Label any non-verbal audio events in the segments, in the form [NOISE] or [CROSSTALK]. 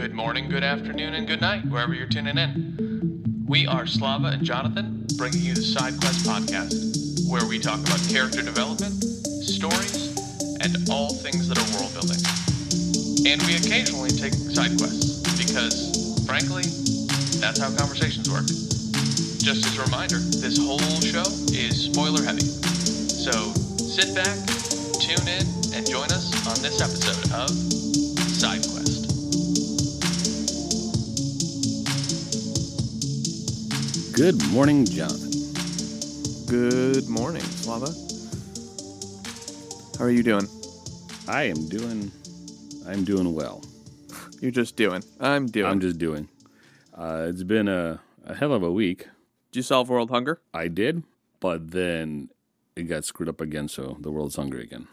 Good morning, good afternoon, and good night, wherever you're tuning in. We are Slava and Jonathan, bringing you the Side Quest podcast, where we talk about character development, stories, and all things that are world building. And we occasionally take side quests, because, frankly, that's how conversations work. Just as a reminder, this whole show is spoiler heavy. So sit back, tune in, and join us on this episode of Side Good morning, Jonathan. Good morning, Slava. How are you doing? I am doing. I'm doing well. You're just doing. I'm doing. I'm just doing. Uh, it's been a, a hell of a week. Did you solve world hunger? I did, but then it got screwed up again, so the world's hungry again.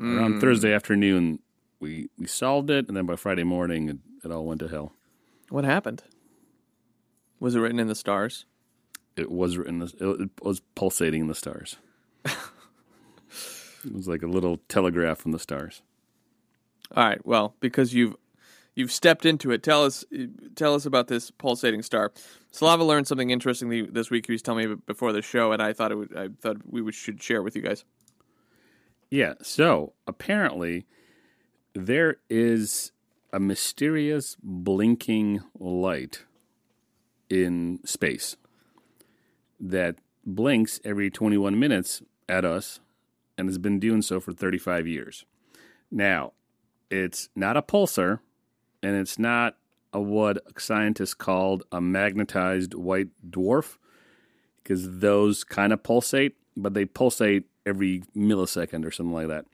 Around Thursday afternoon, we we solved it, and then by Friday morning, it, it all went to hell. What happened? Was it written in the stars? It was written. It was pulsating in the stars. [LAUGHS] it was like a little telegraph from the stars. All right. Well, because you've you've stepped into it, tell us tell us about this pulsating star. Slava learned something interesting this week. He was telling me before the show, and I thought it would, I thought we should share with you guys. Yeah. So apparently, there is a mysterious blinking light in space that blinks every 21 minutes at us and has been doing so for 35 years. Now, it's not a pulsar and it's not a what scientists called a magnetized white dwarf because those kind of pulsate, but they pulsate every millisecond or something like that.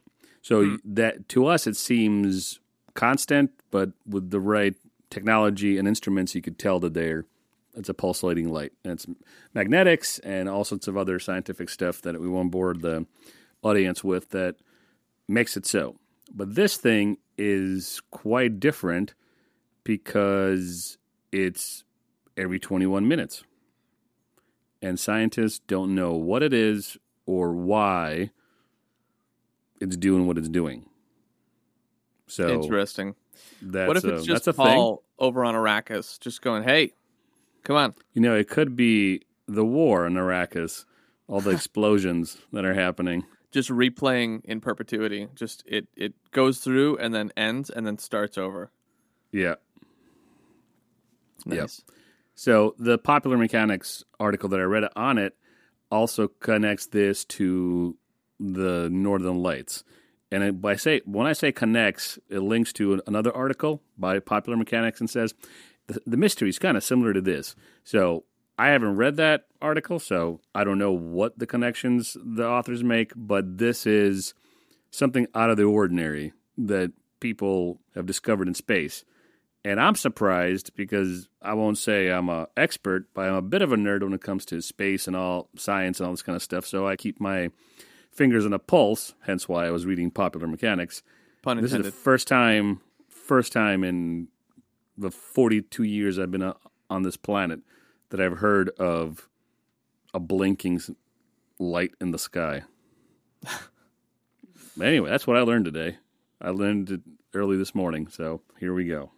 So hmm. that to us it seems constant, but with the right technology and instruments, you could tell that they're it's a pulsating light. And it's magnetics and all sorts of other scientific stuff that we won't bore the audience with that makes it so. But this thing is quite different because it's every 21 minutes. And scientists don't know what it is or why it's doing what it's doing. So Interesting. that's what if a, it's just that's a thing. Over on Arrakis, just going, "Hey, come on." You know, it could be the war in Arrakis, all the [LAUGHS] explosions that are happening. just replaying in perpetuity. Just it it goes through and then ends and then starts over. Yeah. Nice. Yep. So the popular mechanics article that I read on it also connects this to the Northern Lights. And it, by say when I say connects, it links to another article by Popular Mechanics and says the, the mystery is kind of similar to this. So I haven't read that article, so I don't know what the connections the authors make, but this is something out of the ordinary that people have discovered in space. And I'm surprised because I won't say I'm an expert, but I'm a bit of a nerd when it comes to space and all science and all this kind of stuff. So I keep my fingers on a pulse, hence why I was reading Popular Mechanics. Pun intended. This is the first time, first time in the 42 years I've been uh, on this planet that I've heard of a blinking light in the sky. [LAUGHS] anyway, that's what I learned today. I learned it early this morning, so here we go.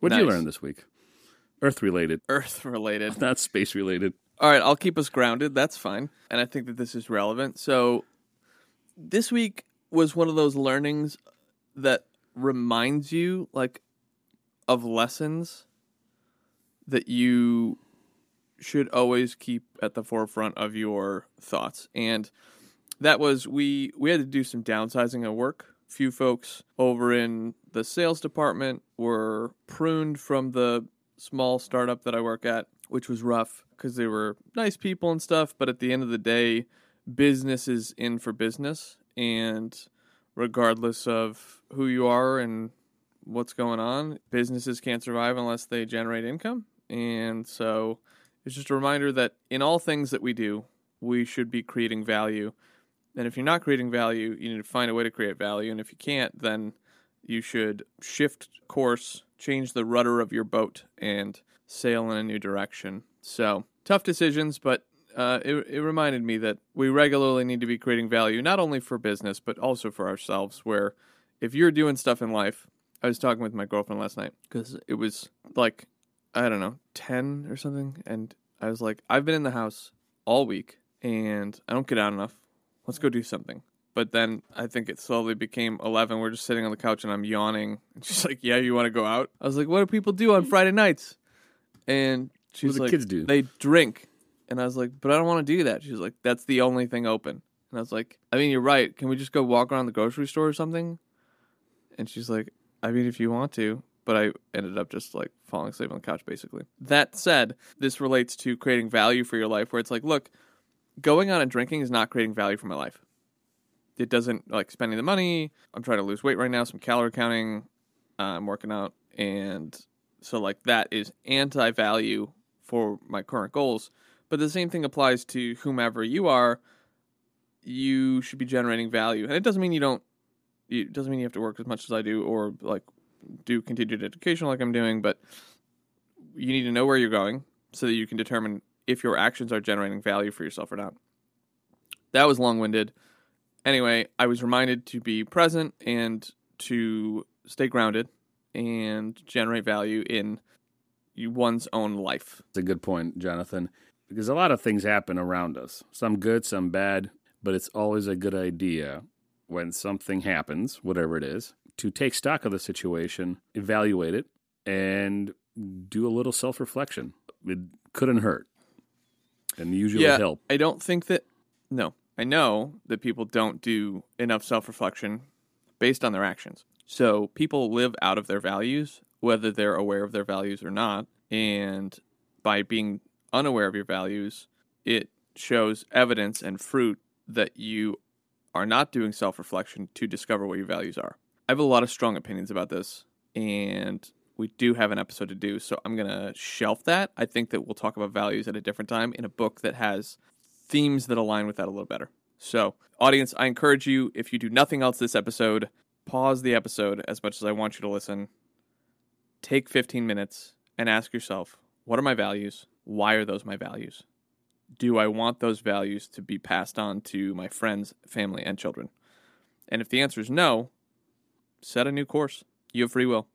What did you learn this week? Earth related, Earth related. [LAUGHS] not space related. All right, I'll keep us grounded. That's fine. And I think that this is relevant. So this week was one of those learnings that reminds you like of lessons that you should always keep at the forefront of your thoughts. And that was we we had to do some downsizing at work. Few folks over in the sales department were pruned from the small startup that I work at, which was rough because they were nice people and stuff. But at the end of the day, business is in for business. And regardless of who you are and what's going on, businesses can't survive unless they generate income. And so it's just a reminder that in all things that we do, we should be creating value. And if you're not creating value, you need to find a way to create value. And if you can't, then you should shift course, change the rudder of your boat, and sail in a new direction. So tough decisions, but uh, it, it reminded me that we regularly need to be creating value, not only for business, but also for ourselves. Where if you're doing stuff in life I was talking with my girlfriend last night because it was like I don't know ten or something, and I was like, I've been in the house all week and I don't get out enough. Let's go do something. But then I think it slowly became 11. We're just sitting on the couch and I'm yawning. [LAUGHS] And she's like, Yeah, you want to go out? I was like, What do people do on Friday nights? And she's do the like, kids do? They drink. And I was like, But I don't want to do that. She's like, That's the only thing open. And I was like, I mean, you're right. Can we just go walk around the grocery store or something? And she's like, I mean, if you want to. But I ended up just like falling asleep on the couch, basically. That said, this relates to creating value for your life, where it's like, look, going out and drinking is not creating value for my life. It doesn't like spending the money. I'm trying to lose weight right now, some calorie counting. Uh, I'm working out. And so, like, that is anti value for my current goals. But the same thing applies to whomever you are. You should be generating value. And it doesn't mean you don't, it doesn't mean you have to work as much as I do or like do continued education like I'm doing, but you need to know where you're going so that you can determine if your actions are generating value for yourself or not. That was long winded. Anyway, I was reminded to be present and to stay grounded and generate value in one's own life. It's a good point, Jonathan, because a lot of things happen around us, some good, some bad, but it's always a good idea when something happens, whatever it is, to take stock of the situation, evaluate it, and do a little self reflection. It couldn't hurt, and usually yeah, help. I don't think that. No, I know that people don't do enough self reflection based on their actions. So people live out of their values, whether they're aware of their values or not. And by being unaware of your values, it shows evidence and fruit that you are not doing self reflection to discover what your values are. I have a lot of strong opinions about this, and we do have an episode to do, so I'm going to shelf that. I think that we'll talk about values at a different time in a book that has themes that align with that a little better. So, audience, I encourage you, if you do nothing else this episode, pause the episode as much as I want you to listen. Take 15 minutes and ask yourself, what are my values? Why are those my values? Do I want those values to be passed on to my friends, family, and children? And if the answer is no, set a new course. You have free will.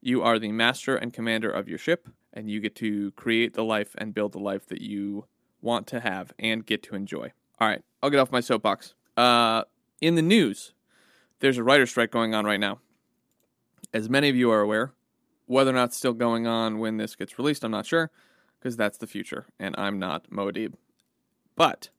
You are the master and commander of your ship, and you get to create the life and build the life that you want to have and get to enjoy. All right, I'll get off my soapbox. Uh, in the news, there's a writer strike going on right now. As many of you are aware, whether or not it's still going on when this gets released, I'm not sure, because that's the future, and I'm not Muad'Dib. But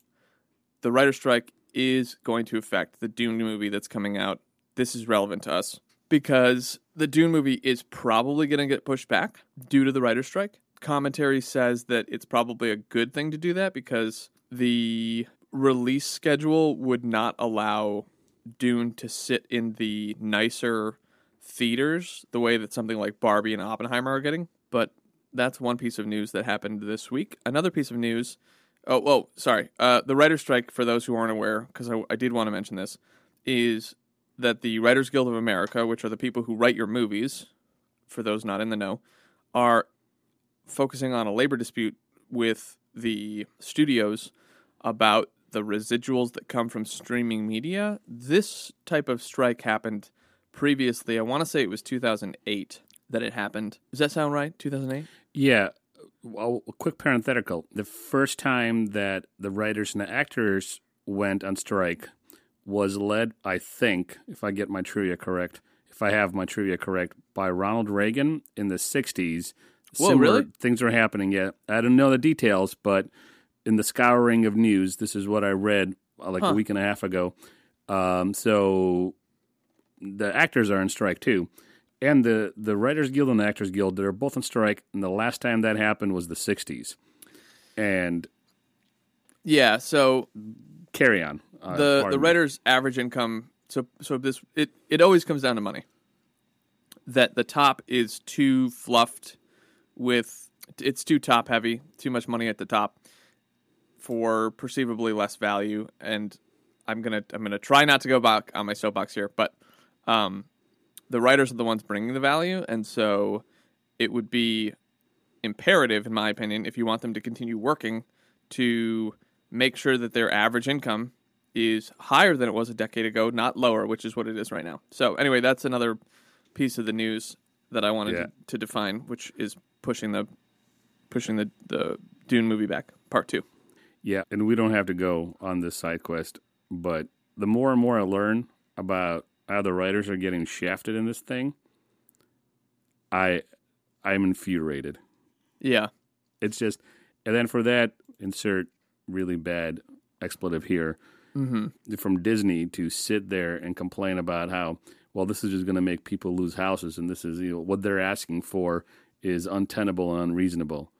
the writer strike is going to affect the Dune movie that's coming out. This is relevant to us because the Dune movie is probably going to get pushed back due to the writer's strike. Commentary says that it's probably a good thing to do that because the release schedule would not allow Dune to sit in the nicer theaters the way that something like Barbie and Oppenheimer are getting. But that's one piece of news that happened this week. Another piece of news. Oh, well, sorry. Uh, the writer's strike, for those who aren't aware, because I, I did want to mention this, is that the Writers Guild of America, which are the people who write your movies, for those not in the know, are focusing on a labor dispute with the studios about the residuals that come from streaming media. This type of strike happened previously. I want to say it was 2008 that it happened. Does that sound right? 2008? Yeah. Well, a quick parenthetical. The first time that the writers and the actors went on strike was led, I think, if I get my trivia correct, if I have my trivia correct, by Ronald Reagan in the 60s. Whoa, Similar really? Things were happening yet. I don't know the details, but in the scouring of news, this is what I read uh, like Huh. a week and a half ago. Um, so the actors are on strike too. And the, the Writers Guild and the Actors Guild, they're both on strike. And the last time that happened was the 60s. And Yeah, so carry on. Uh, the the me. writer's average income so so this it it always comes down to money that the top is too fluffed with it's too top heavy too much money at the top for perceivably less value and i'm gonna i'm gonna try not to go back on my soapbox here but um the writers are the ones bringing the value and so it would be imperative in my opinion if you want them to continue working to make sure that their average income is higher than it was a decade ago, not lower, which is what it is right now. So, anyway, that's another piece of the news that I wanted Yeah. to, to define, which is pushing the pushing the the Dune movie back, part two. Yeah, and we don't have to go on this side quest, but the more and more I learn about how the writers are getting shafted in this thing, I I'm infuriated. Yeah, It's just, and then for that, insert really bad expletive here mm-hmm. from Disney to sit there and complain about how well this is just going to make people lose houses, and this is you know what they're asking for is untenable and unreasonable.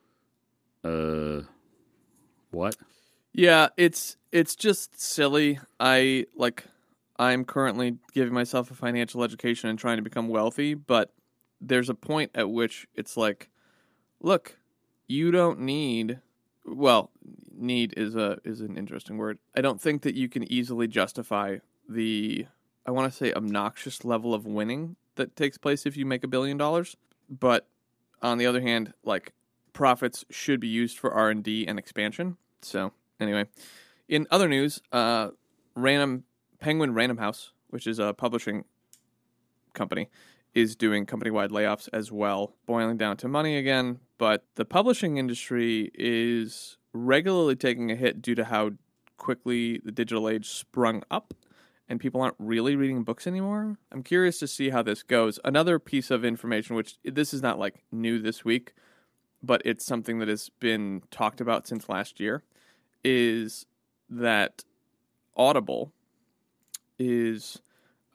Uh, what? yeah. It's it's just silly. I like. I'm currently giving myself a financial education and trying to become wealthy, but there's a point at which it's like, look, you don't need. Well, need is a is an interesting word. I don't think that you can easily justify the I want to say obnoxious level of winning that takes place if you make a billion dollars. But on the other hand, like profits should be used for R and D and expansion. So anyway, in other news, uh, Random Penguin Random House, which is a publishing company, is doing company wide layoffs as well, boiling down to money again. But the publishing industry is regularly taking a hit due to how quickly the digital age sprung up and people aren't really reading books anymore. I'm curious to see how this goes. Another piece of information, which this is not like new this week, but it's something that has been talked about since last year, is that Audible is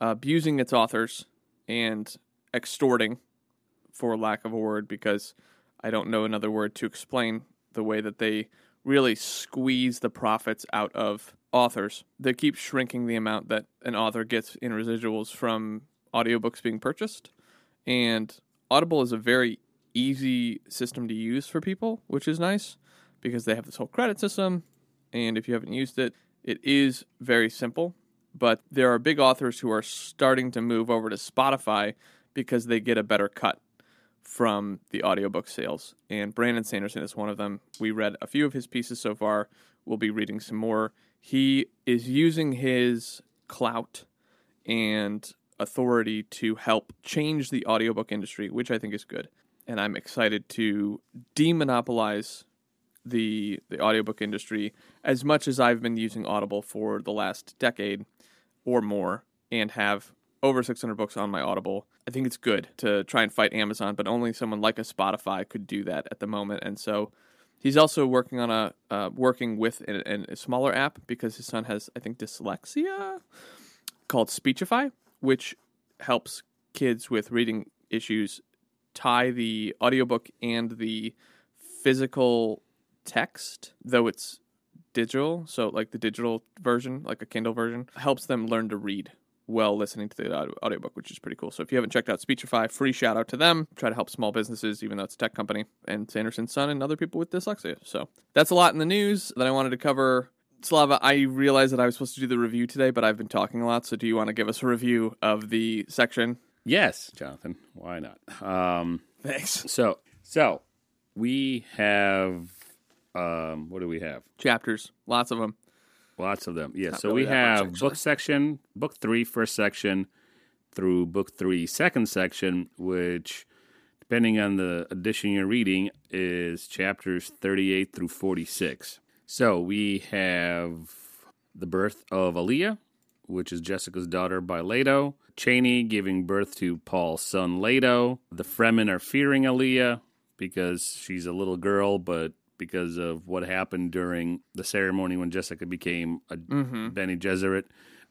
uh, abusing its authors and extorting, for lack of a word, because I don't know another word to explain the way that they really squeeze the profits out of authors. They keep shrinking the amount that an author gets in residuals from audiobooks being purchased. And Audible is a very easy system to use for people, which is nice because they have this whole credit system. And if you haven't used it, it is very simple. But there are big authors who are starting to move over to Spotify because they get a better cut from the audiobook sales. And Brandon Sanderson is one of them. We read a few of his pieces so far. We'll be reading some more. He is using his clout and authority to help change the audiobook industry, which I think is good. And I'm excited to demonopolize the the audiobook industry as much as I've been using Audible for the last decade or more and have over 600 books on my Audible. I think it's good to try and fight Amazon, but only someone like a Spotify could do that at the moment. And so he's also working on a uh, working with a, a smaller app because his son has, I think, dyslexia called Speechify, which helps kids with reading issues tie the audiobook and the physical text, though it's digital, so like the digital version, like a Kindle version, helps them learn to read while listening to the audio- audiobook, which is pretty cool. So if you haven't checked out Speechify, free shout out to them. Try to help small businesses, even though it's a tech company, and Sanderson's son and other people with dyslexia. So that's a lot in the news that I wanted to cover. Slava, I realized that I was supposed to do the review today, but I've been talking a lot. So do you want to give us a review of the section? Yes, Jonathan. Why not? Um, Thanks. so, so we have. Um, what do we have? Chapters, lots of them. Lots of them. Yeah. Not so really we that much, have book section, book three, first section, through book three, second section, which, depending on the edition you're reading, is chapters 38 through 46. So we have the birth of Alia, which is Jessica's daughter by Leto. Chani giving birth to Paul's son Leto. The Fremen are fearing Alia because she's a little girl, but because of what happened during the ceremony when Jessica became a Bene Gesserit,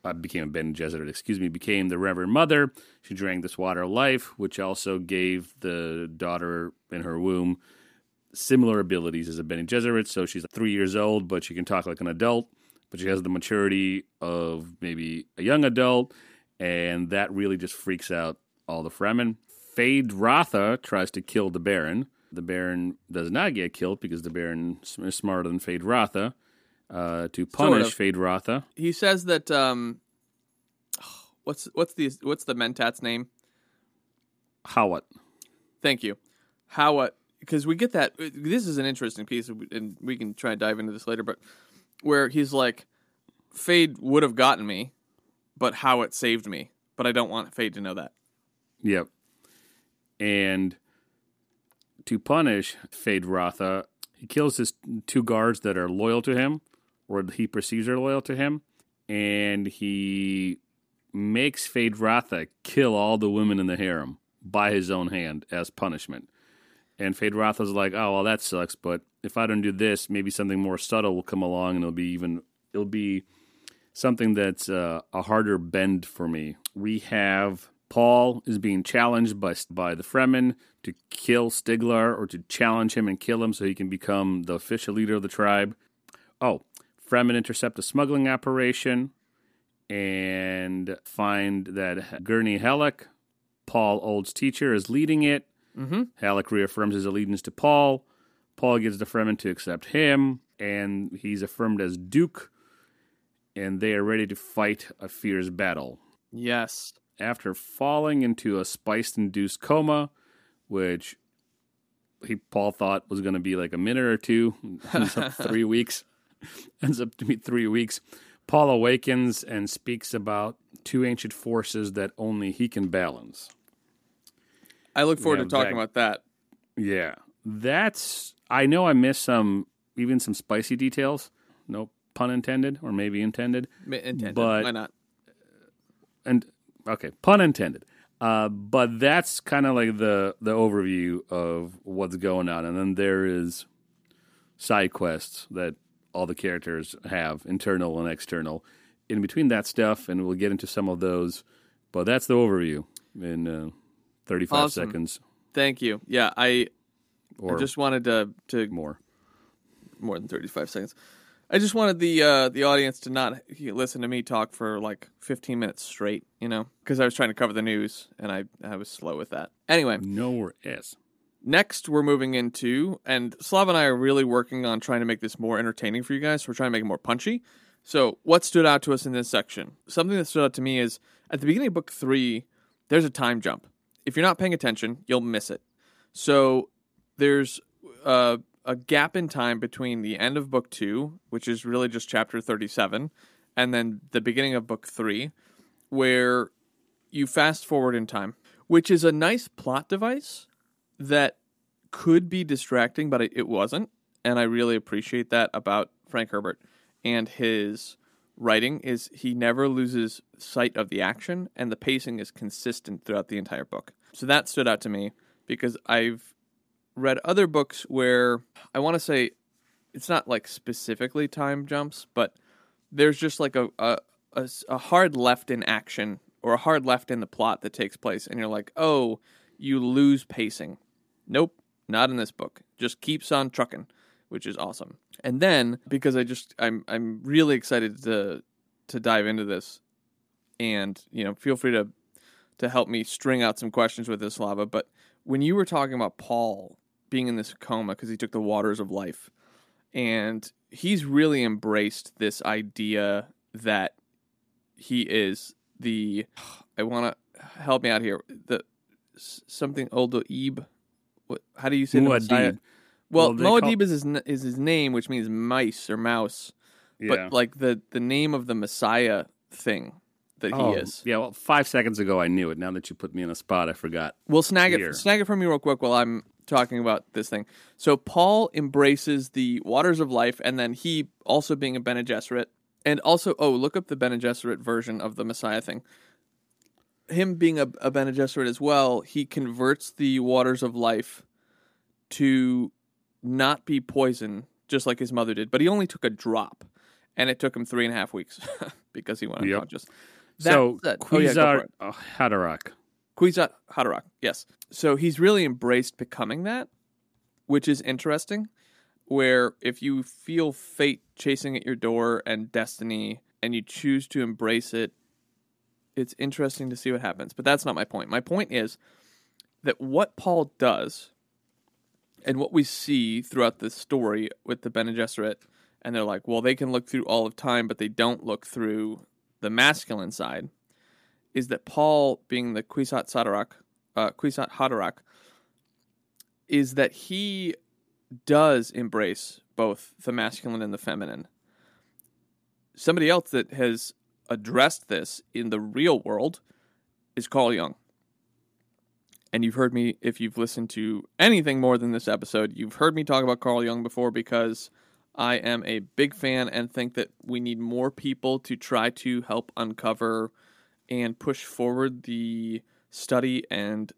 uh, became a Bene Gesserit, excuse me, became the Reverend Mother. She drank this water of life, which also gave the daughter in her womb similar abilities as a Bene Gesserit. So she's three years old, but she can talk like an adult, but she has the maturity of maybe a young adult, and that really just freaks out all the Fremen. Feyd-Rautha tries to kill the Baron. The Baron does not get killed because the Baron is smarter than Feyd-Rautha. Uh, to punish of. Feyd-Rautha, He says that um, [SIGHS] what's what's the what's the Mentat's name? Hawat. Thank you. How what? Because we get that. This is an interesting piece, and we can try and dive into this later. But where he's like, Feyd would have gotten me, but Hawat saved me. But I don't want Feyd to know that. Yep. And to punish Feyd-Rautha, he kills his two guards that are loyal to him, or he perceives are loyal to him, and he makes Feyd-Rautha kill all the women in the harem by his own hand as punishment. And Feyd-Rautha's like, oh well, that sucks, but if I don't do this, maybe something more subtle will come along, and it'll be even it'll be something that's uh, a harder bend for me. We have Paul is being challenged by by the Fremen to kill Stilgar or to challenge him and kill him so he can become the official leader of the tribe. Oh, Fremen intercept a smuggling operation and find that Gurney Halleck, Paul Old's teacher, is leading it. Mm-hmm. Halleck reaffirms his allegiance to Paul. Paul gets the Fremen to accept him, and he's affirmed as Duke, and they are ready to fight a fierce battle. Yes. After falling into a spice induced coma, which he Paul thought was going to be like a minute or two, [LAUGHS] ends up three [LAUGHS] weeks, ends up to be three weeks. Paul awakens and speaks about two ancient forces that only he can balance. I look forward Yeah, to talking that- about that. Yeah, that's. I know I missed some, even some spicy details. No pun intended, or maybe intended. Ma- Intended. But- Why not? And okay, pun intended. Uh, but that's kind of like the the overview of what's going on, and then there is side quests that all the characters have, internal and external. In between that stuff, and we'll get into some of those. But that's the overview in uh, thirty five Awesome. seconds Thank you. Yeah, I, I just wanted to to more. more than 35 seconds. I just wanted the uh, the audience to not listen to me talk for like 15 minutes straight, you know, because I was trying to cover the news and I I was slow with that. Anyway, Nowhere is. next we're moving into and Slav and I are really working on trying to make this more entertaining for you guys. So We're trying to make it more punchy. So, what stood out to us in this section? Something that stood out to me is at the beginning of book 3, there's a time jump. If you're not paying attention, you'll miss it. So, there's uh, a gap in time between the end of book two, which is really just chapter 37, and then the beginning of book three, where you fast forward in time, which is a nice plot device that could be distracting, but it wasn't. And I really appreciate that about Frank Herbert and his writing is he never loses sight of the action and the pacing is consistent throughout the entire book. So that stood out to me because I've read other books where I want to say it's not like specifically time jumps, but there's just like a a a hard left in action or a hard left in the plot that takes place, and you're like, oh, you lose pacing. Nope, not in this book. Just keeps on trucking, which is awesome. And then because I just I'm I'm really excited to to dive into this, and you know, feel free to to help me string out some questions with this lava. But when you were talking about Paul being in this coma because he took the waters of life, and he's really embraced this idea that he is the. I want to help me out here. The something Oldoib. What? How do you say? Muad'Dib. Well, Well, they call- is his is his name, which means mice or mouse. Yeah. But like the the name of the Messiah thing that oh, he is. Yeah, well, five seconds ago I knew it. Now that you put me in a spot, I forgot. We'll snag Here. it snag it from you real quick while I'm talking about this thing. So Paul embraces the waters of life, and then he also being a Bene Gesserit, and also oh look up the Bene Gesserit version of the Messiah thing. Him being a, a Bene Gesserit as well, he converts the waters of life to not be poison, just like his mother did. But he only took a drop, and it took him three and a half weeks [LAUGHS] because he went Yep. unconscious. That so, said- oh, yeah, go for Quizar it. Haderach. Kwisatz Haderach, yes. So he's really embraced becoming that, which is interesting. Where if you feel fate chasing at your door and destiny, and you choose to embrace it, it's interesting to see what happens. But that's not my point. My point is that what Paul does, and what we see throughout the story with the Bene Gesserit, and they're like, well, they can look through all of time, but they don't look through the masculine side is that Paul, being the Kwisatz Haderach, uh, Kwisatz Haderach, is that he does embrace both the masculine and the feminine. Somebody else that has addressed this in the real world is Carl Jung. and you've heard me if you've listened to anything more than this episode, you've heard me talk about Carl Jung before because I am a big fan and think that we need more people to try to help uncover and push forward the study and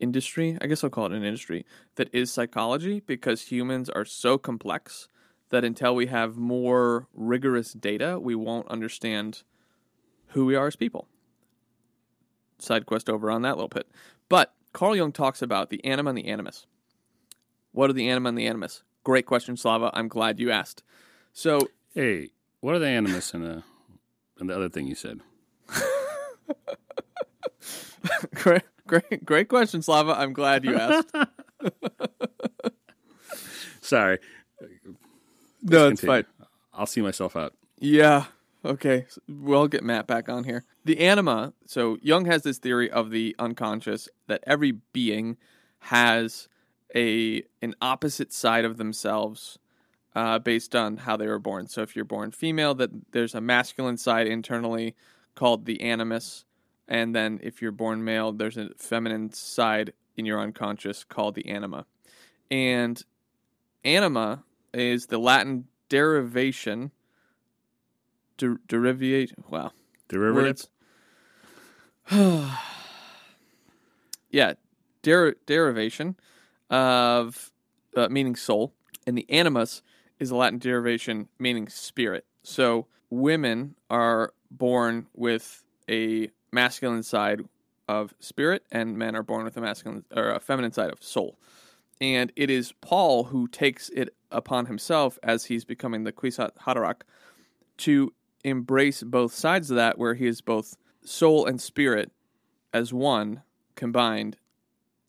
industry. I guess I'll call it an industry that is psychology because humans are so complex that until we have more rigorous data, we won't understand who we are as people. Side quest over on that little bit. But Carl Jung talks about the anima and the animus. What are the anima and the animus? Great question, Slava. I'm glad you asked. So, Hey, what are the animus and the and the other thing you said? [LAUGHS] great, great, great question, Slava. I'm glad you asked. [LAUGHS] Sorry, no, it's continue. fine. I'll see myself out. Yeah. Okay. We'll get Matt back on here. The anima. So Jung has this theory of the unconscious that every being has a an opposite side of themselves uh, based on how they were born. So if you're born female, that there's a masculine side internally called the animus, and then if you're born male, there's a feminine side in your unconscious called the anima. And anima is the Latin derivation der- derivate wow Derivative. [SIGHS] yeah der- derivation of uh, meaning soul and the animus is a latin derivation meaning spirit so women are born with a masculine side of spirit and men are born with a masculine or a feminine side of soul and it is Paul who takes it upon himself as he's becoming the Kwisatz Haderach to embrace both sides of that, where he is both soul and spirit as one combined.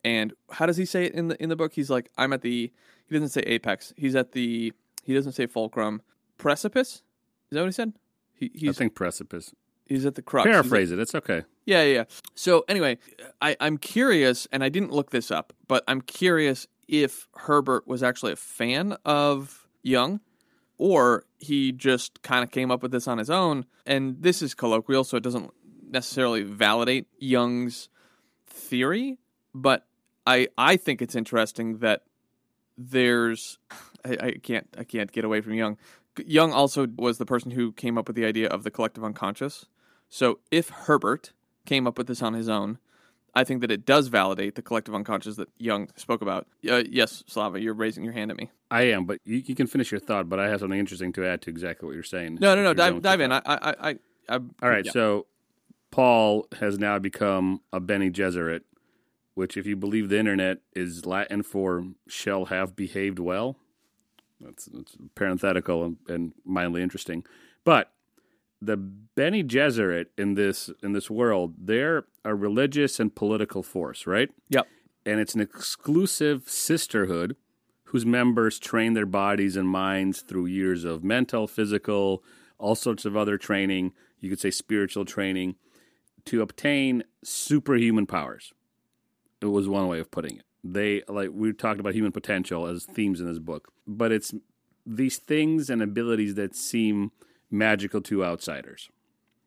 And how does he say it in the in the book? He's like, I'm at the. He doesn't say apex. He's at the. He doesn't say fulcrum. Precipice. Is that what he said? He, I think precipice. he's at the crux. He's Paraphrase it. It's okay. yeah, yeah. yeah. So anyway, I, I'm curious, and I didn't look this up, but I'm curious if Herbert was actually a fan of Jung, or he just kind of came up with this on his own. And this is colloquial, so it doesn't necessarily validate Jung's theory. But I I think it's interesting that there's I, I can't I can't get away from Young. Jung also was the person who came up with the idea of the collective unconscious. So if Herbert came up with this on his own, I think that it does validate the collective unconscious that Jung spoke about. Uh, yes, Slava, you're raising your hand at me. I am, but you, you can finish your thought. But I have something interesting to add to exactly what you're saying. No, no, no. Dive, dive in. I, I, I, I, I All right, yeah. so Paul has now become a Bene Gesserit, which, if you believe the internet, is Latin for "shall have behaved well." That's, that's parenthetical and, and mildly interesting, but the Bene Gesserit in this in this world, they're a religious and political force, right? Yep. And it's an exclusive sisterhood whose members train their bodies and minds through years of mental, physical, all sorts of other training. You could say spiritual training to obtain superhuman powers. It was one way of putting it. They like we talked about human potential as themes in this book, but it's these things and abilities that seem magical to outsiders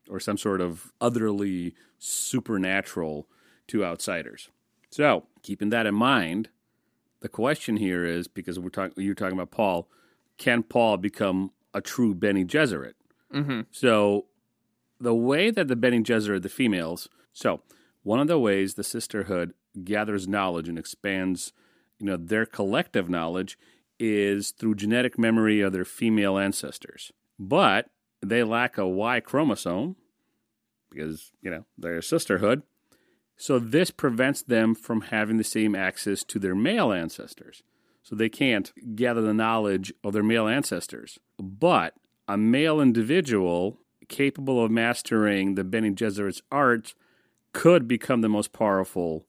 or some sort of otherly supernatural to outsiders. So, keeping that in mind, the question here is because we're talking you're talking about Paul, can Paul become a true Bene Gesserit? Mm-hmm. So, the way that the Bene Gesserit, the females, so one of the ways the sisterhood gathers knowledge and expands, you know, their collective knowledge is through genetic memory of their female ancestors. But they lack a Y chromosome because, you know, they're a sisterhood. So this prevents them from having the same access to their male ancestors. So they can't gather the knowledge of their male ancestors. But a male individual capable of mastering the Bene Gesserit's art could become the most powerful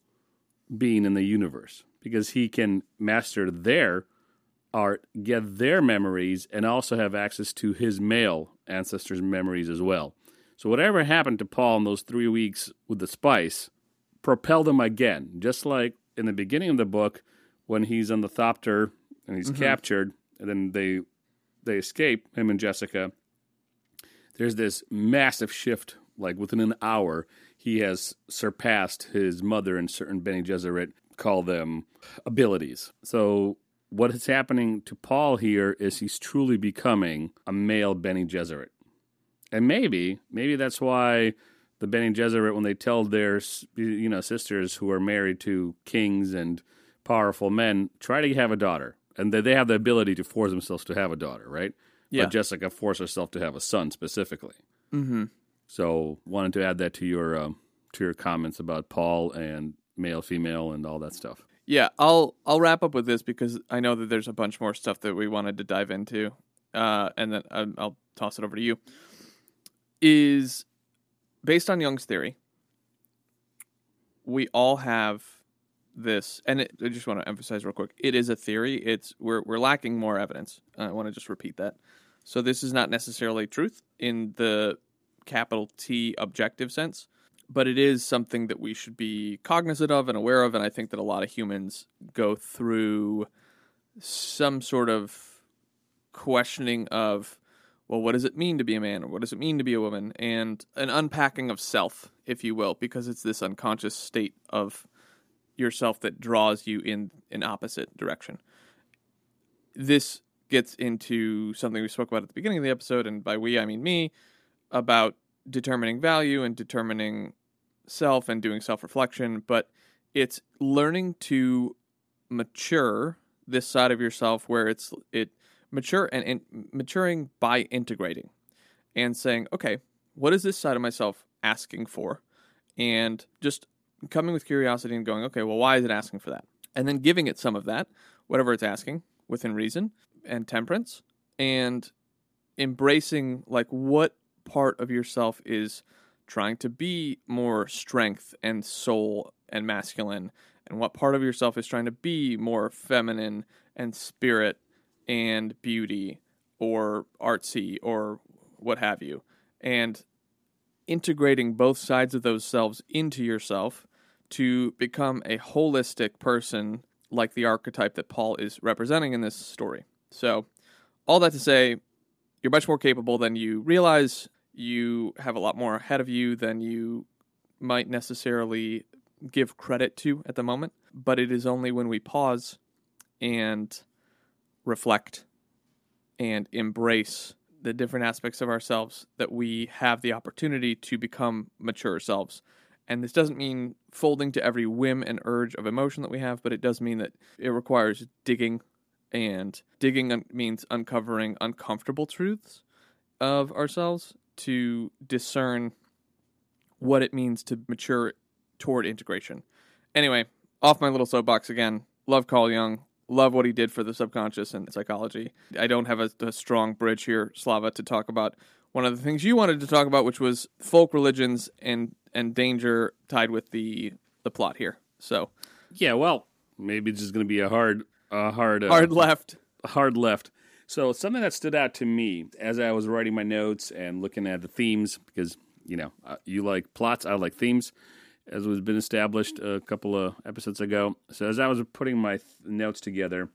being in the universe because he can master their art, get their memories, and also have access to his male ancestors' memories as well. So whatever happened to Paul in those three weeks with the spice propelled him again, just like in the beginning of the book when he's on the Thopter and he's mm-hmm. captured, and then they they escape him and Jessica. There's this massive shift, like within an hour, he has surpassed his mother in certain Bene Gesserit call them abilities. So what is happening to Paul here is he's truly becoming a male Bene Gesserit. And maybe, maybe that's why the Bene Gesserit, when they tell their you know sisters who are married to kings and powerful men, try to have a daughter, and they they have the ability to force themselves to have a daughter, right? Yeah. But Jessica forced herself to have a son specifically. Mm-hmm. So wanted to add that to your um, to your comments about Paul and male, female, and all that stuff. Yeah, I'll I'll wrap up with this because I know that there's a bunch more stuff that we wanted to dive into, uh, and then um, I'll toss it over to you. Is based on Jung's theory, we all have this, and it, I just want to emphasize real quick: it is a theory. It's we're we're lacking more evidence. I want to just repeat that. So this is not necessarily truth in the capital T objective sense, but it is something that we should be cognizant of and aware of. And I think that a lot of humans go through some sort of questioning of, well, what does it mean to be a man or what does it mean to be a woman? And an unpacking of self, if you will, because it's this unconscious state of yourself that draws you in an opposite direction. This gets into something we spoke about at the beginning of the episode, and by we I mean me, about determining value and determining self and doing self reflection, but it's learning to mature this side of yourself where it's it mature and, and maturing by integrating and saying, okay, what is this side of myself asking for? And just coming with curiosity and going, okay, well, why is it asking for that? And then giving it some of that, whatever it's asking, within reason and temperance, and embracing like what part of yourself is trying to be more strength and soul and masculine, and what part of yourself is trying to be more feminine and spirit and beauty or artsy or what have you. And integrating both sides of those selves into yourself to become a holistic person like the archetype that Paul is representing in this story. So, all that to say, you're much more capable than you realize. You have a lot more ahead of you than you might necessarily give credit to at the moment. But it is only when we pause and reflect and embrace the different aspects of ourselves that we have the opportunity to become mature selves. And this doesn't mean folding to every whim and urge of emotion that we have, but it does mean that it requires digging. And digging un- means uncovering uncomfortable truths of ourselves to discern what it means to mature toward integration. Anyway, off my little soapbox again. Love Carl Jung. Love what he did for the subconscious and psychology. I don't have a, a strong bridge here, Slava, to talk about one of the things you wanted to talk about, which was folk religions and and danger tied with the the plot here. So Yeah, well, maybe it's just going to be a hard, a hard, uh, hard left. hard left. So something that stood out to me as I was writing my notes and looking at the themes, because you know uh, you like plots, I like themes, as was been established a couple of episodes ago. So as I was putting my th- notes together,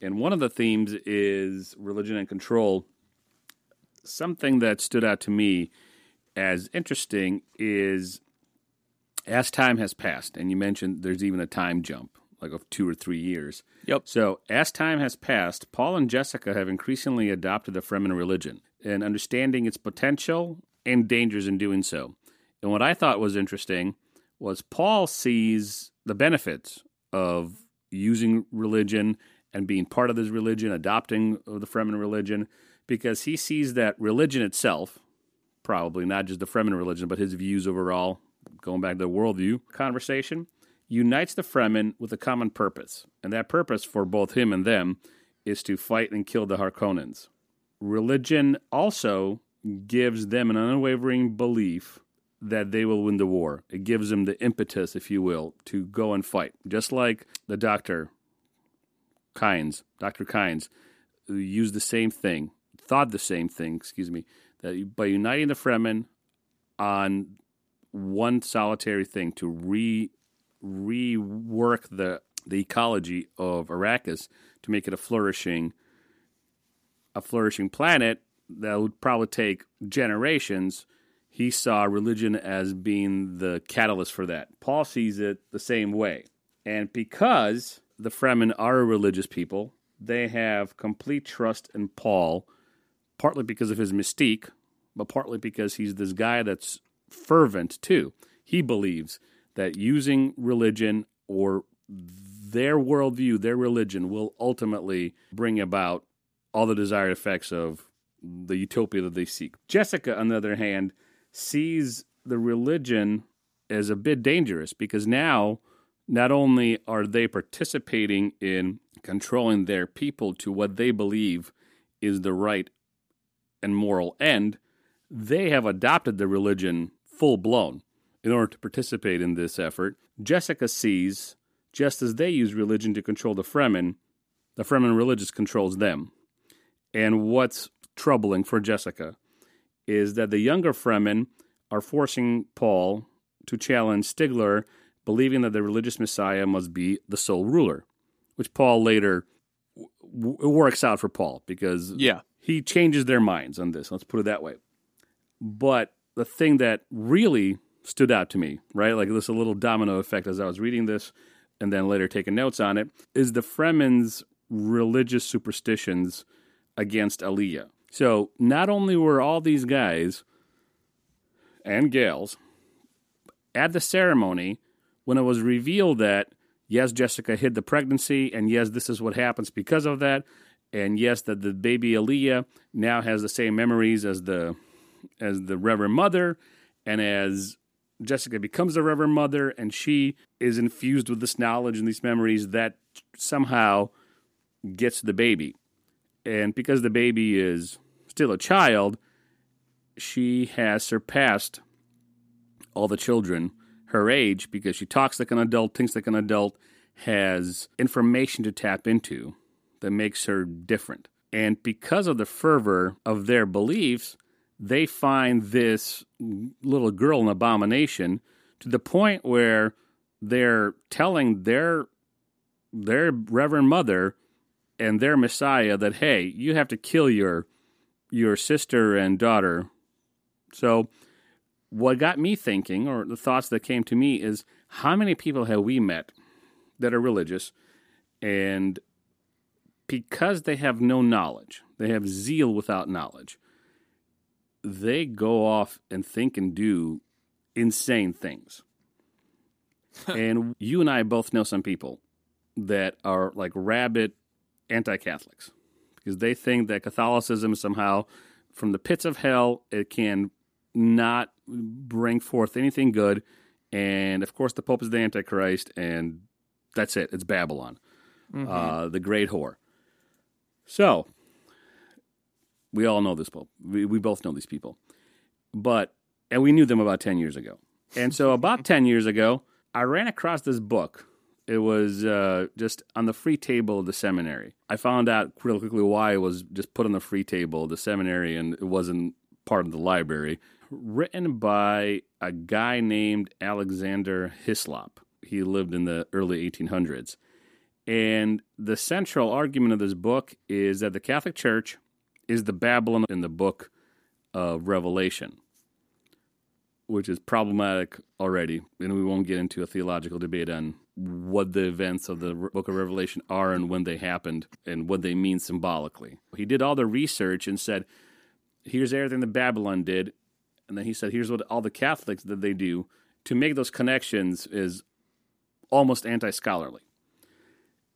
and one of the themes is religion and control. Something that stood out to me as interesting is as time has passed, and you mentioned there's even a time jump, like of two or three years. Yep. So, as time has passed, Paul and Jessica have increasingly adopted the Fremen religion and understanding its potential and dangers in doing so. And what I thought was interesting was Paul sees the benefits of using religion and being part of this religion, adopting the Fremen religion, because he sees that religion itself, probably not just the Fremen religion, but his views overall, going back to the worldview conversation, unites the Fremen with a common purpose. And that purpose for both him and them is to fight and kill the Harkonnens. Religion also gives them an unwavering belief that they will win the war. It gives them the impetus, if you will, to go and fight. Just like the doctor, Kynes, Dr. Kynes, who used the same thing, thought the same thing, excuse me, that by uniting the Fremen on one solitary thing to re rework the the ecology of Arrakis to make it a flourishing a flourishing planet that would probably take generations he saw religion as being the catalyst for that. Paul sees it the same way. And because the Fremen are a religious people, they have complete trust in Paul, partly because of his mystique, but partly because he's this guy that's fervent too. He believes that using religion or their worldview, their religion, will ultimately bring about all the desired effects of the utopia that they seek. Jessica, on the other hand, sees the religion as a bit dangerous because now not only are they participating in controlling their people to what they believe is the right and moral end, they have adopted the religion full blown in order to participate in this effort. Jessica sees, just as they use religion to control the Fremen, the Fremen religious controls them. And what's troubling for Jessica is that the younger Fremen are forcing Paul to challenge Stilgar, believing that the religious Messiah must be the sole ruler, which Paul later w- works out for Paul because Yeah. he changes their minds on this. Let's put it that way. But the thing that really stood out to me, right, like this little domino effect as I was reading this and then later taking notes on it, is the Fremen's religious superstitions against Alia. So not only were all these guys and gals at the ceremony when it was revealed that yes, Jessica hid the pregnancy, and yes, this is what happens because of that, and yes, that the baby Alia now has the same memories as the as the Reverend Mother, and as Jessica becomes the Reverend Mother, and she is infused with this knowledge and these memories that somehow gets the baby, and because the baby is still a child, she has surpassed all the children her age because she talks like an adult, thinks like an adult, has information to tap into that makes her different. And because of the fervor of their beliefs, they find this little girl an abomination to the point where they're telling their their reverend mother and their messiah that hey, you have to kill your your sister and daughter. So what got me thinking, or the thoughts that came to me, is how many people have we met that are religious, and because they have no knowledge, they have zeal without knowledge, they go off and think and do insane things. and you and I both know some people that are like rabid anti Catholics because they think that Catholicism somehow, from the pits of hell, it can not bring forth anything good. And of course, the Pope is the Antichrist, and that's it. It's Babylon, uh, the great whore. So, we all know this Pope. We, we both know these people. But, and we knew them about 10 years ago. And so, about 10 years ago, I ran across this book. It was uh, just on the free table of the seminary. I found out real quickly why it was just put on the free table of the seminary and it wasn't part of the library. Written by a guy named Alexander Hislop. He lived in the early 1800s. And the central argument of this book is that the Catholic Church is the Babylon in the book of Revelation, which is problematic already. And we won't get into a theological debate on what the events of the book of Revelation are and when they happened and what they mean symbolically. He did all the research and said, here's everything that Babylon did. And then he said, here's what all the Catholics that they do. To make those connections is almost anti scholarly.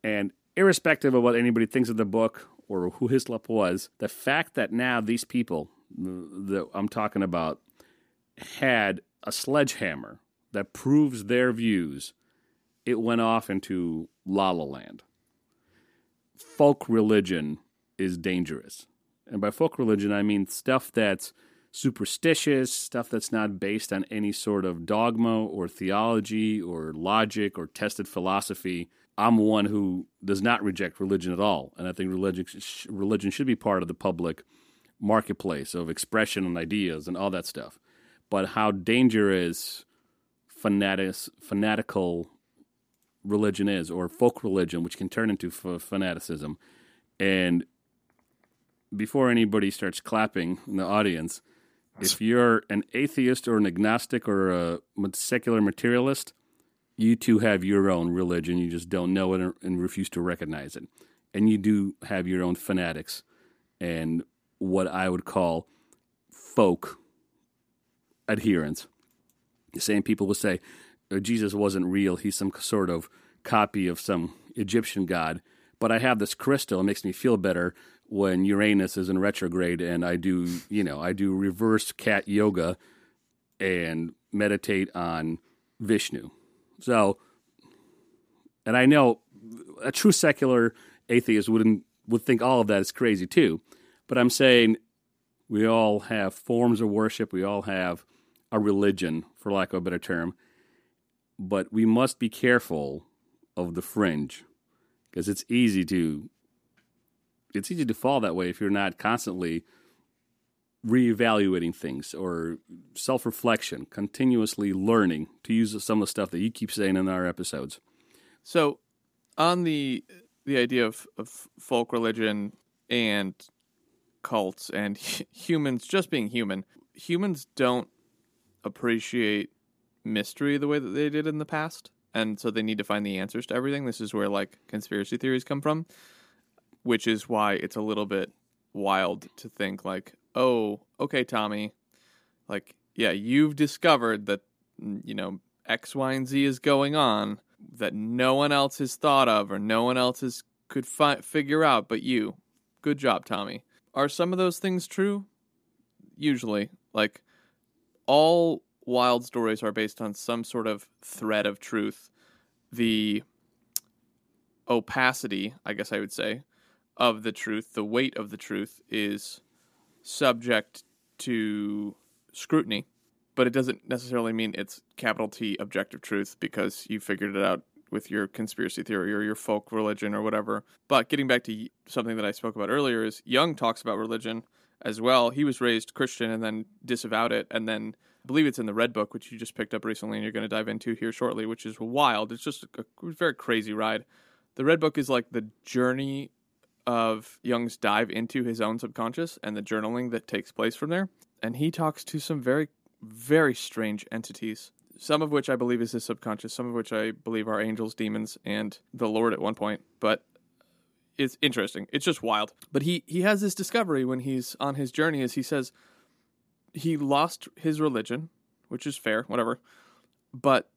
And irrespective of what anybody thinks of the book or who Hislop was, the fact that now these people that I'm talking about had a sledgehammer that proves their views, it went off into La La Land. Folk religion is dangerous. And by folk religion, I mean stuff that's superstitious, stuff that's not based on any sort of dogma or theology or logic or tested philosophy. I'm one who does not reject religion at all, and I think religion religion should be part of the public marketplace of expression and ideas and all that stuff. But how dangerous fanatic, fanatical religion is, or folk religion, which can turn into f- fanaticism, and before anybody starts clapping in the audience, if you're an atheist or an agnostic or a secular materialist, you too have your own religion. You just don't know it and refuse to recognize it. And you do have your own fanatics and what I would call folk adherents. The same people will say oh, Jesus wasn't real. He's some sort of copy of some Egyptian god. But I have this crystal. It makes me feel better when Uranus is in retrograde and I do, you know, I do reverse cat yoga and meditate on Vishnu. So, and I know a true secular atheist wouldn't would think all of that is crazy too. But I'm saying we all have forms of worship. We all have a religion, for lack of a better term. But we must be careful of the fringe because it's easy to it's easy to fall that way if you're not constantly reevaluating things or self-reflection, continuously learning to use some of the stuff that you keep saying in our episodes. So, on the the idea of, of folk religion and cults and [LAUGHS] humans just being human, humans don't appreciate mystery the way that they did in the past. And so they need to find the answers to everything. This is where like conspiracy theories come from, which is why it's a little bit wild to think like, "Oh, okay, Tommy, like yeah, you've discovered that you know X, Y, and Z is going on that no one else has thought of or no one else has could fi- figure out but you. Good job, Tommy." Are some of those things true? Usually, like all wild stories are based on some sort of thread of truth. The opacity, I guess I would say, of the truth, the weight of the truth is subject to scrutiny, but it doesn't necessarily mean it's capital T objective truth because you figured it out with your conspiracy theory or your folk religion or whatever. But getting back to something that I spoke about earlier is Jung talks about religion as well. He was raised Christian and then disavowed it and then I believe it's in the Red Book, which you just picked up recently and you're going to dive into here shortly, which is wild. It's just a, very crazy ride. The Red Book is like the journey of Jung's dive into his own subconscious and the journaling that takes place from there. And he talks to some very, very strange entities, some of which I believe is his subconscious, some of which I believe are angels, demons, and the Lord at one point. But it's interesting. It's just wild. But he, he has this discovery when he's on his journey, as he says, he lost his religion, which is fair, whatever. But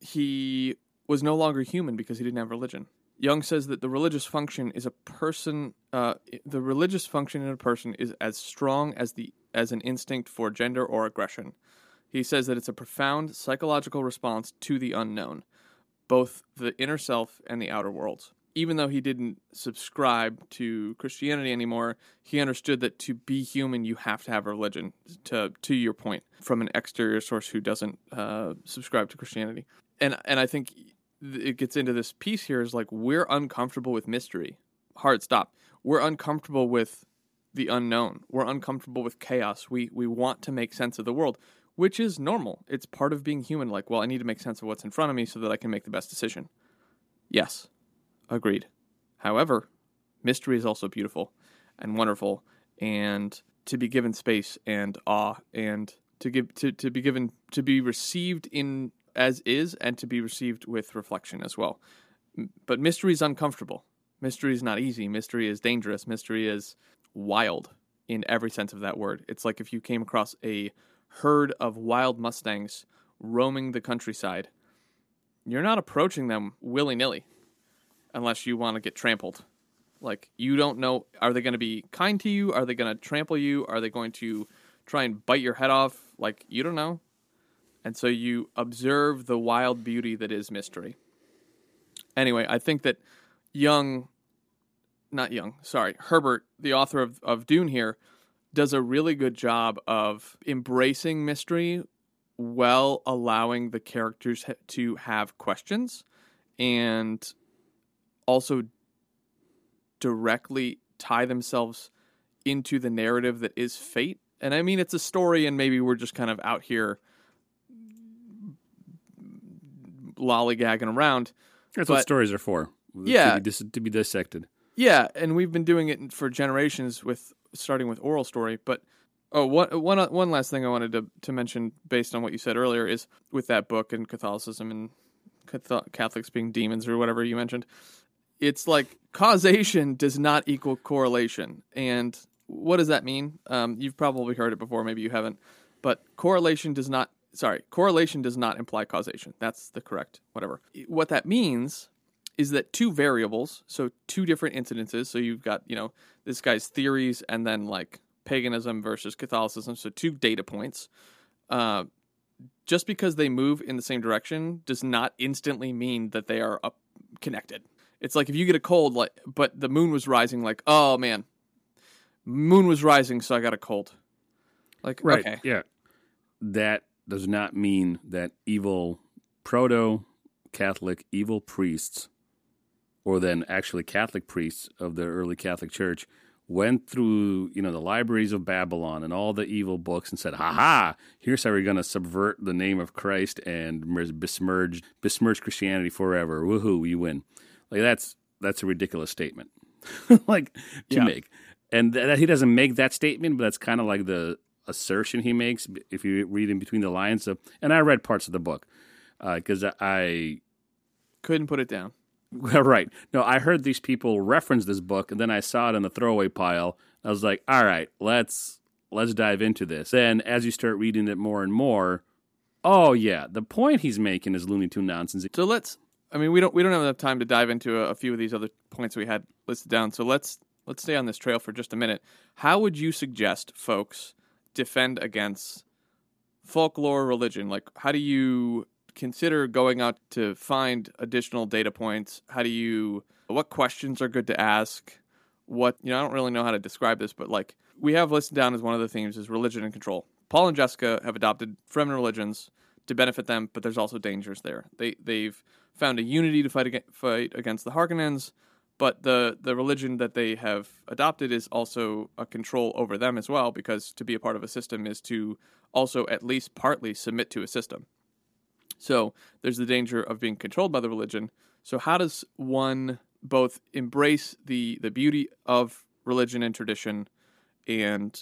he was no longer human because he didn't have religion. Jung says that the religious function is a person. Uh, the religious function in a person is as strong as the as an instinct for gender or aggression. He says that it's a profound psychological response to the unknown, both the inner self and the outer world. even though he didn't subscribe to Christianity anymore, he understood that to be human, you have to have a religion. To to your point, from an exterior source who doesn't uh, subscribe to Christianity, and and I think it gets into this piece here is like we're uncomfortable with mystery. Hard stop. We're uncomfortable with the unknown. We're uncomfortable with chaos. We we want to make sense of the world, which is normal. It's part of being human. Like, well, I need to make sense of what's in front of me so that I can make the best decision. Yes, Agreed. However, mystery is also beautiful and wonderful, and to be given space and awe, and to give to, to be given to be received in as is, and to be received with reflection as well. But mystery is uncomfortable. Mystery is not easy. Mystery is dangerous. Mystery is wild in every sense of that word. It's like if you came across a herd of wild mustangs roaming the countryside. You're not approaching them willy nilly unless you want to get trampled. Like you don't know are they going to be kind to you? Are they going to trample you? Are they going to try and bite your head off? Like you don't know. And so you observe the wild beauty that is mystery. Anyway, I think that Jung, not Jung, sorry, Herbert, the author of, of Dune here, does a really good job of embracing mystery while allowing the characters to have questions and also directly tie themselves into the narrative that is fate. And I mean, it's a story, and maybe we're just kind of out here lollygagging around. That's but, what stories are for. Yeah, to be, dis- to be dissected. Yeah, and we've been doing it for generations with starting with oral story, but Oh, one one one last thing I wanted to to mention based on what you said earlier is with that book and Catholicism and Catholics being demons or whatever you mentioned. It's like causation does not equal correlation, and what does that mean? Um, you've probably heard it before, maybe you haven't, but correlation does not. Sorry, correlation does not imply causation. That's the correct whatever. What that means is that two variables, so two different incidences. So you've got you know this guy's theories and then like paganism versus Catholicism. So two data points. Uh, just because they move in the same direction does not instantly mean that they are up connected. It's like if you get a cold, like but the moon was rising, like oh man, moon was rising, so I got a cold. Like Right. okay, Yeah. That does not mean that evil proto Catholic evil priests, or then actually Catholic priests of the early Catholic Church, went through you know the libraries of Babylon and all the evil books and said, "Ha ha! Here's how we're going to subvert the name of Christ and besmirch besmirch Christianity forever. Woohoo! You win!" Like that's that's a ridiculous statement, [LAUGHS] like to Yeah. make. And that he doesn't make that statement, but that's kind of like the assertion he makes if you read in between the lines. Of, and I read parts of the book uh, because I couldn't put it down. [LAUGHS] right. No, I heard these people reference this book, and then I saw it in the throwaway pile. I was like, "All right, let's let's dive into this." and as you start reading it more and more, oh yeah, the point he's making is Looney Tune nonsense. So let's. I mean, we don't we don't have enough time to dive into a, a few of these other points we had listed down. So let's let's stay on this trail for just a minute. How would you suggest folks defend against folklore religion? Like, how do you consider going out to find additional data points? How do you? What questions are good to ask? What you know? I don't really know how to describe this, but like we have listed down as one of the themes is religion and control. Paul and Jessica have adopted Fremen religions to benefit them, but there's also dangers there. They they've found a unity to fight fight against the Harkonnens, but the the religion that they have adopted is also a control over them as well, because to be a part of a system is to also at least partly submit to a system. So there's the danger of being controlled by the religion. So how does one both embrace the the beauty of religion and tradition and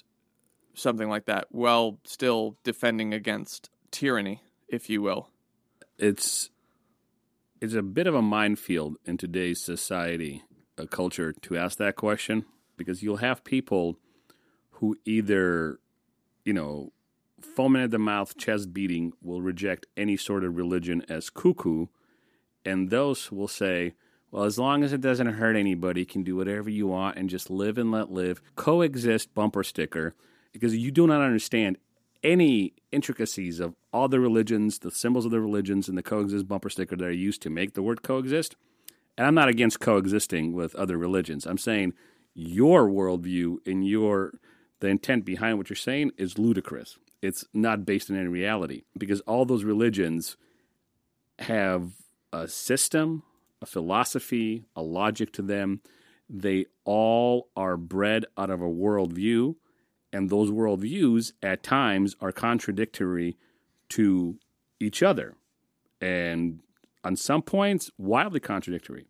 something like that while still defending against tyranny, if you will? It's it's a bit of a minefield in today's society, a culture, to ask that question because you'll have people who either, you know, foaming at the mouth, chest beating, will reject any sort of religion as cuckoo, and those will say, well, as long as it doesn't hurt anybody, you can do whatever you want and just live and let live. Coexist bumper sticker because you do not understand any intricacies of all the religions, the symbols of the religions, and the coexist bumper sticker that are used to make the word coexist. And I'm not against coexisting with other religions. I'm saying your worldview and your the intent behind what you're saying is ludicrous. It's not based in any reality because all those religions have a system, a philosophy, a logic to them. They all are bred out of a worldview, and those worldviews at times are contradictory to each other, and on some points, wildly contradictory.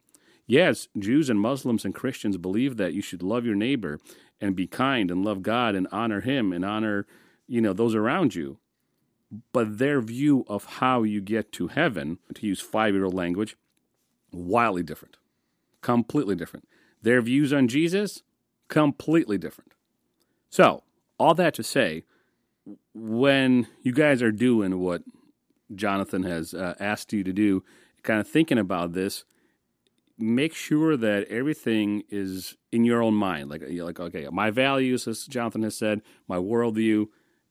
Yes, Jews and Muslims and Christians believe that you should love your neighbor and be kind and love God and honor Him and honor, you know, those around you. But their view of how you get to heaven, to use five year old language, wildly different, completely different. Their views on Jesus, completely different. So, all that to say, when you guys are doing what Jonathan has uh, asked you to do, kind of thinking about this, make sure that everything is in your own mind. Like, you're like okay, my values, as Jonathan has said, my worldview.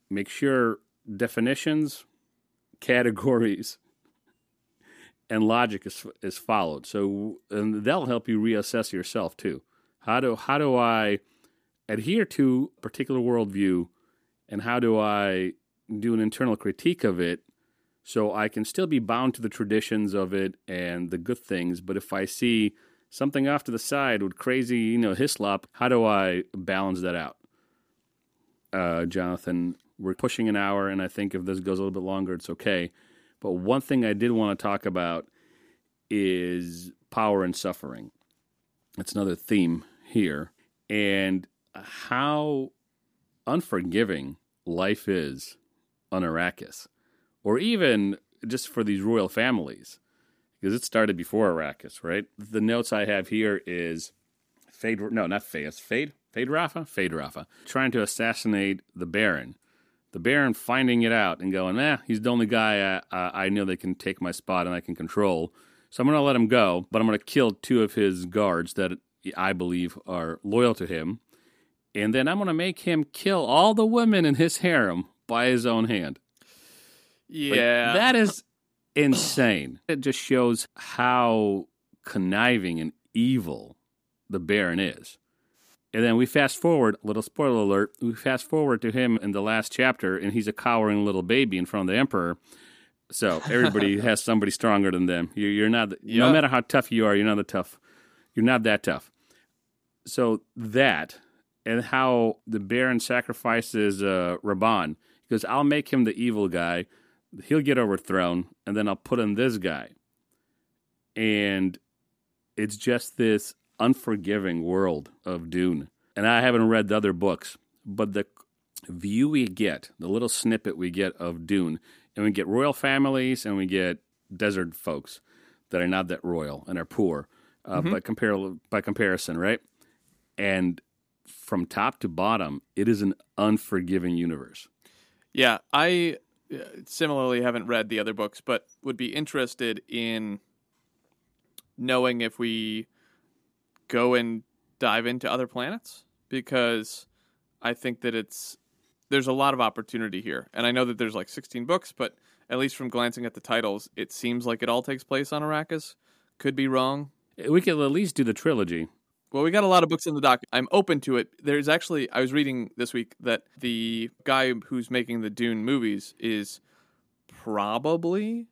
Make sure definitions, [LAUGHS] categories, and logic is is followed. So, and that'll help you reassess yourself too. How do how do I adhere to a particular worldview, and how do I do an internal critique of it so I can still be bound to the traditions of it and the good things. But if I see something off to the side with crazy, you know, hislop, how do I balance that out? Uh, Jonathan, we're pushing an hour, and I think if this goes a little bit longer, it's okay. But one thing I did want to talk about is power and suffering. That's another theme here. And how unforgiving life is on Arrakis, or even just for these royal families, because it started before Arrakis, right? The notes I have here is Feyd, no, not Feyd, Feyd, Fade Rafa, Feyd-Rautha, trying to assassinate the Baron. The Baron finding it out and going, eh, he's the only guy I, I know that can take my spot and I can control. So I'm going to let him go, but I'm going to kill two of his guards that I believe are loyal to him. And then I'm going to make him kill all the women in his harem by his own hand. Yeah. Like, that is insane. It just shows how conniving and evil the Baron is. And then we fast forward, a little spoiler alert, we fast forward to him in the last chapter, and he's a cowering little baby in front of the Emperor. So everybody [LAUGHS] has somebody stronger than them. You're, you're not, yeah. no matter how tough you are, you're not the tough. You're not that tough. So that, and how the Baron sacrifices uh, Rabban, because I'll make him the evil guy. He'll get overthrown, and then I'll put in this guy. And it's just this unforgiving world of Dune. And I haven't read the other books, but the view we get, the little snippet we get of Dune, and we get royal families and we get desert folks that are not that royal and are poor uh, mm-hmm. by, compare, by comparison, right? And from top to bottom, it is an unforgiving universe. Yeah, I uh, similarly haven't read the other books, but would be interested in knowing if we go and dive into other planets because I think that it's there's a lot of opportunity here. And I know that there's like 16 books, but at least from glancing at the titles, it seems like it all takes place on Arrakis. Could be wrong. We could at least do the trilogy. Well, we got a lot of books in the doc. I'm open to it. There's actually, I was reading this week that the guy who's making the Dune movies is probably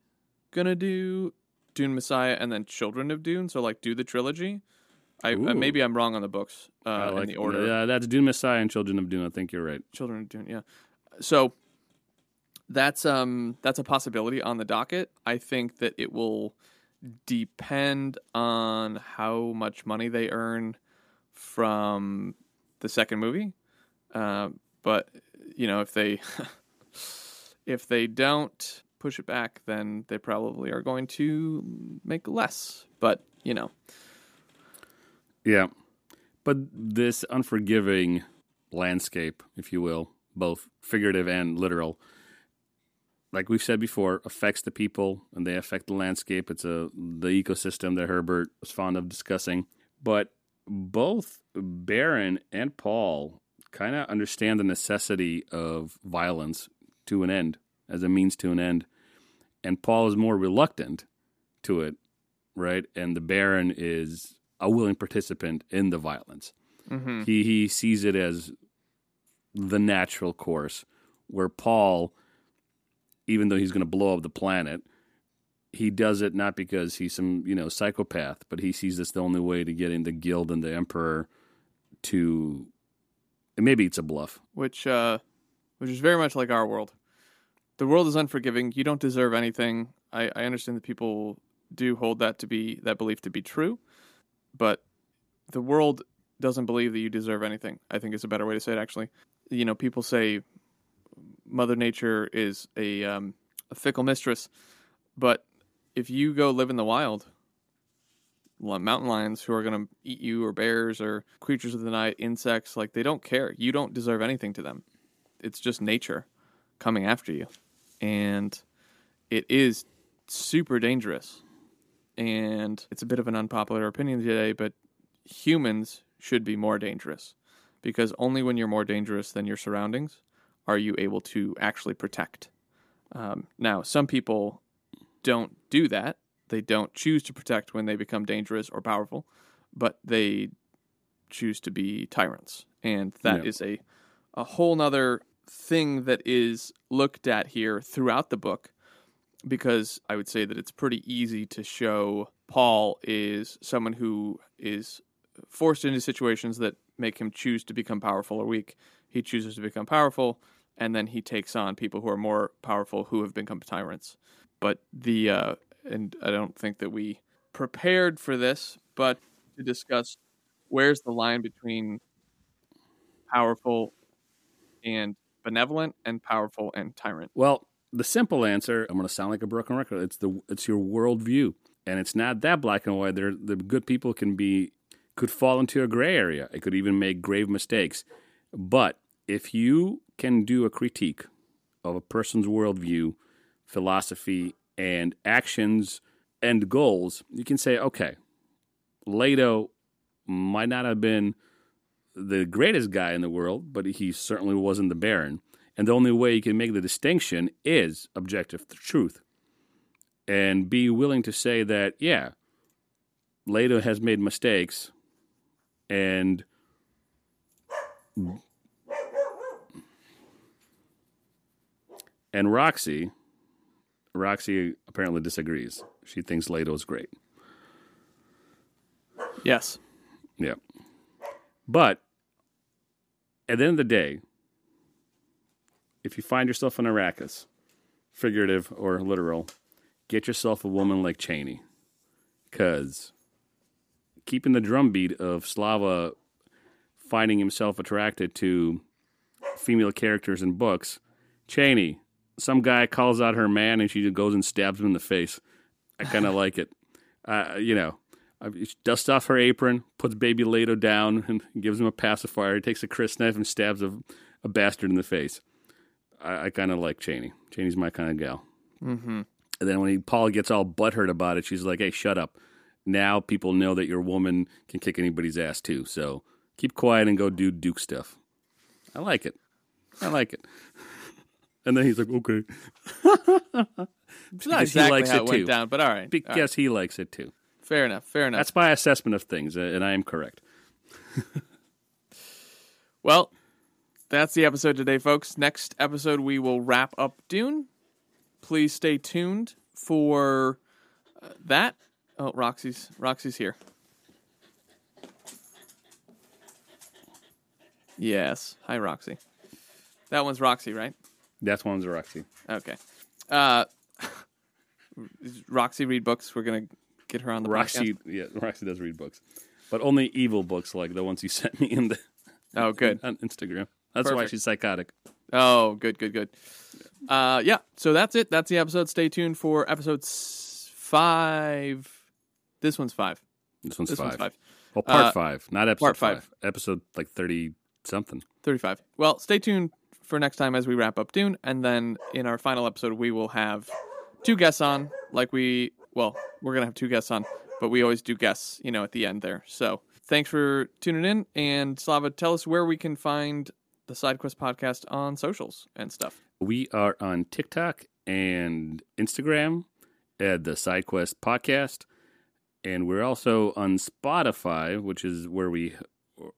going to do Dune Messiah and then Children of Dune. So, like, do the trilogy. I uh, maybe I'm wrong on the books uh, like, in the order. Yeah, that's Dune Messiah and Children of Dune. I think you're right. Children of Dune. Yeah. So that's um that's a possibility on the docket. I think that it will depend on how much money they earn from the second movie. Uh, but you know, if they [LAUGHS] if they don't push it back, then they probably are going to make less. But you know. Yeah. But this unforgiving landscape, if you will, both figurative and literal, like we've said before, affects the people and they affect the landscape. It's a the ecosystem that Herbert was fond of discussing. But both Baron and Paul kind of understand the necessity of violence to an end, as a means to an end. And Paul is more reluctant to it, right? And the Baron is a willing participant in the violence. Mm-hmm. He he sees it as the natural course, where Paul, even though he's going to blow up the planet, he does it not because he's some you know psychopath, but he sees this the only way to getting the guild and the emperor to. And maybe it's a bluff, which uh, which is very much like our world. The world is unforgiving. You don't deserve anything. I, I understand that people do hold that to be that belief to be true but the world doesn't believe that you deserve anything. I think is a better way to say it. Actually, you know, people say Mother Nature is a, um, a fickle mistress, but if you go live in the wild, mountain lions who are going to eat you, or bears, or creatures of the night, insects, like they don't care. You don't deserve anything to them. It's just nature coming after you, and it is super dangerous and it's a bit of an unpopular opinion today, but humans should be more dangerous because only when you're more dangerous than your surroundings are you able to actually protect. Um, now, some people don't do that. They don't choose to protect when they become dangerous or powerful, but they choose to be tyrants. And that yeah. is a, a whole nother thing that is looked at here throughout the book because I would say that it's pretty easy to show Paul is someone who is forced into situations that make him choose to become powerful or weak. He chooses to become powerful, and then he takes on people who are more powerful who have become tyrants. But the uh, and I don't think that we prepared for this, but to discuss where's the line between powerful and benevolent and powerful and tyrant. Well, the simple answer, I'm going to sound like a broken record. It's the it's your worldview, and it's not that black and white. There, the good people can be could fall into a gray area. It could even make grave mistakes. But if you can do a critique of a person's worldview, philosophy, and actions and goals, you can say, okay, Leto might not have been the greatest guy in the world, but he certainly wasn't the Baron. And the only way you can make the distinction is objective truth. And be willing to say that, yeah, Leto has made mistakes and and Roxy Roxy apparently disagrees. She thinks Leto's great. Yes. Yeah. But at the end of the day, if you find yourself in Arrakis, figurative or literal, get yourself a woman like Chani. Because keeping the drumbeat of Slava finding himself attracted to female characters in books, Chani, some guy calls out her man and she just goes and stabs him in the face. I kind of [LAUGHS] like it. Uh, you know, she dusts off her apron, puts baby Leto down, and gives him a pacifier. He takes a crisp knife and stabs a, a bastard in the face. I, I kind of like Chani. Chani's my kind of gal. Mm-hmm. And then when he, Paul gets all butthurt about it, she's like, "Hey, shut up! Now people know that your woman can kick anybody's ass too. So keep quiet and go do Duke stuff." I like it. I like it. And then he's like, "Okay." It's [LAUGHS] not Because he exactly likes how it it went too. down, but all right. all right. Because he likes it too. Fair enough. Fair enough. That's my assessment of things, and I am correct. [LAUGHS] Well, that's the episode today, folks. Next episode, we will wrap up Dune. Please stay tuned for uh, that. Oh, Roxy's Roxy's here. Yes. Hi, Roxy. That one's Roxy, right? That's one's Roxy. Okay. Uh, [LAUGHS] Roxy read books. We're gonna get her on the Roxy, podcast. yeah, Roxy does read books, but only evil books like the ones you [LAUGHS] sent me in the Oh, good. on Instagram. That's why she's psychotic. Oh, good, good, good. Uh, yeah. So that's it. That's the episode. Stay tuned for episode five. This one's five. This one's This five. one's five. Well, part Uh, five, not episode part five. Episode like thirty something. 35. Well, stay tuned for next time as we wrap up Dune. And then in our final episode, we will have two guests on. Like we, well, we're to have two guests on, but we always do guests, you know, at the end there. So thanks for tuning in. And Slava, tell us where we can find the SideQuest podcast on socials and stuff. We are on TikTok and Instagram at the SideQuest Podcast, and we're also on Spotify, which is where we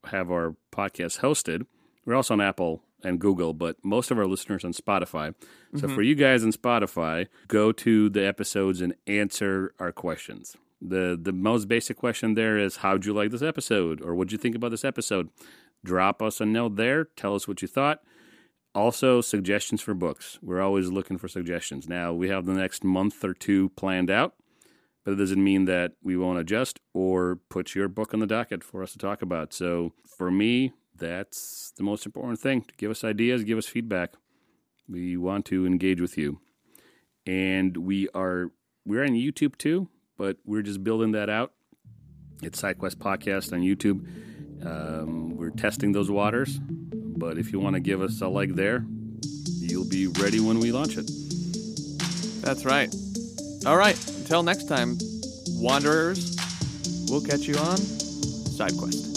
have our podcast hosted. We're also on Apple and Google, but most of our listeners on Spotify. So mm-hmm. for you guys on Spotify, go to the episodes and answer our questions. The the most basic question there is how'd you like this episode or what'd you think about this episode? Drop us a note there, tell us what you thought. Also, suggestions for books. We're always looking for suggestions. Now, we have the next month or two planned out, but it doesn't mean that we won't adjust or put your book on the docket for us to talk about. So, for me, that's the most important thing. Give us ideas, give us feedback. We want to engage with you. And we are we're on YouTube too, but we're just building that out. It's SideQuest Podcast on YouTube. Um, we're testing those waters, but if you want to give us a like there, you'll be ready when we launch it. That's right. All right. Until next time, Wanderers, we'll catch you on SideQuest.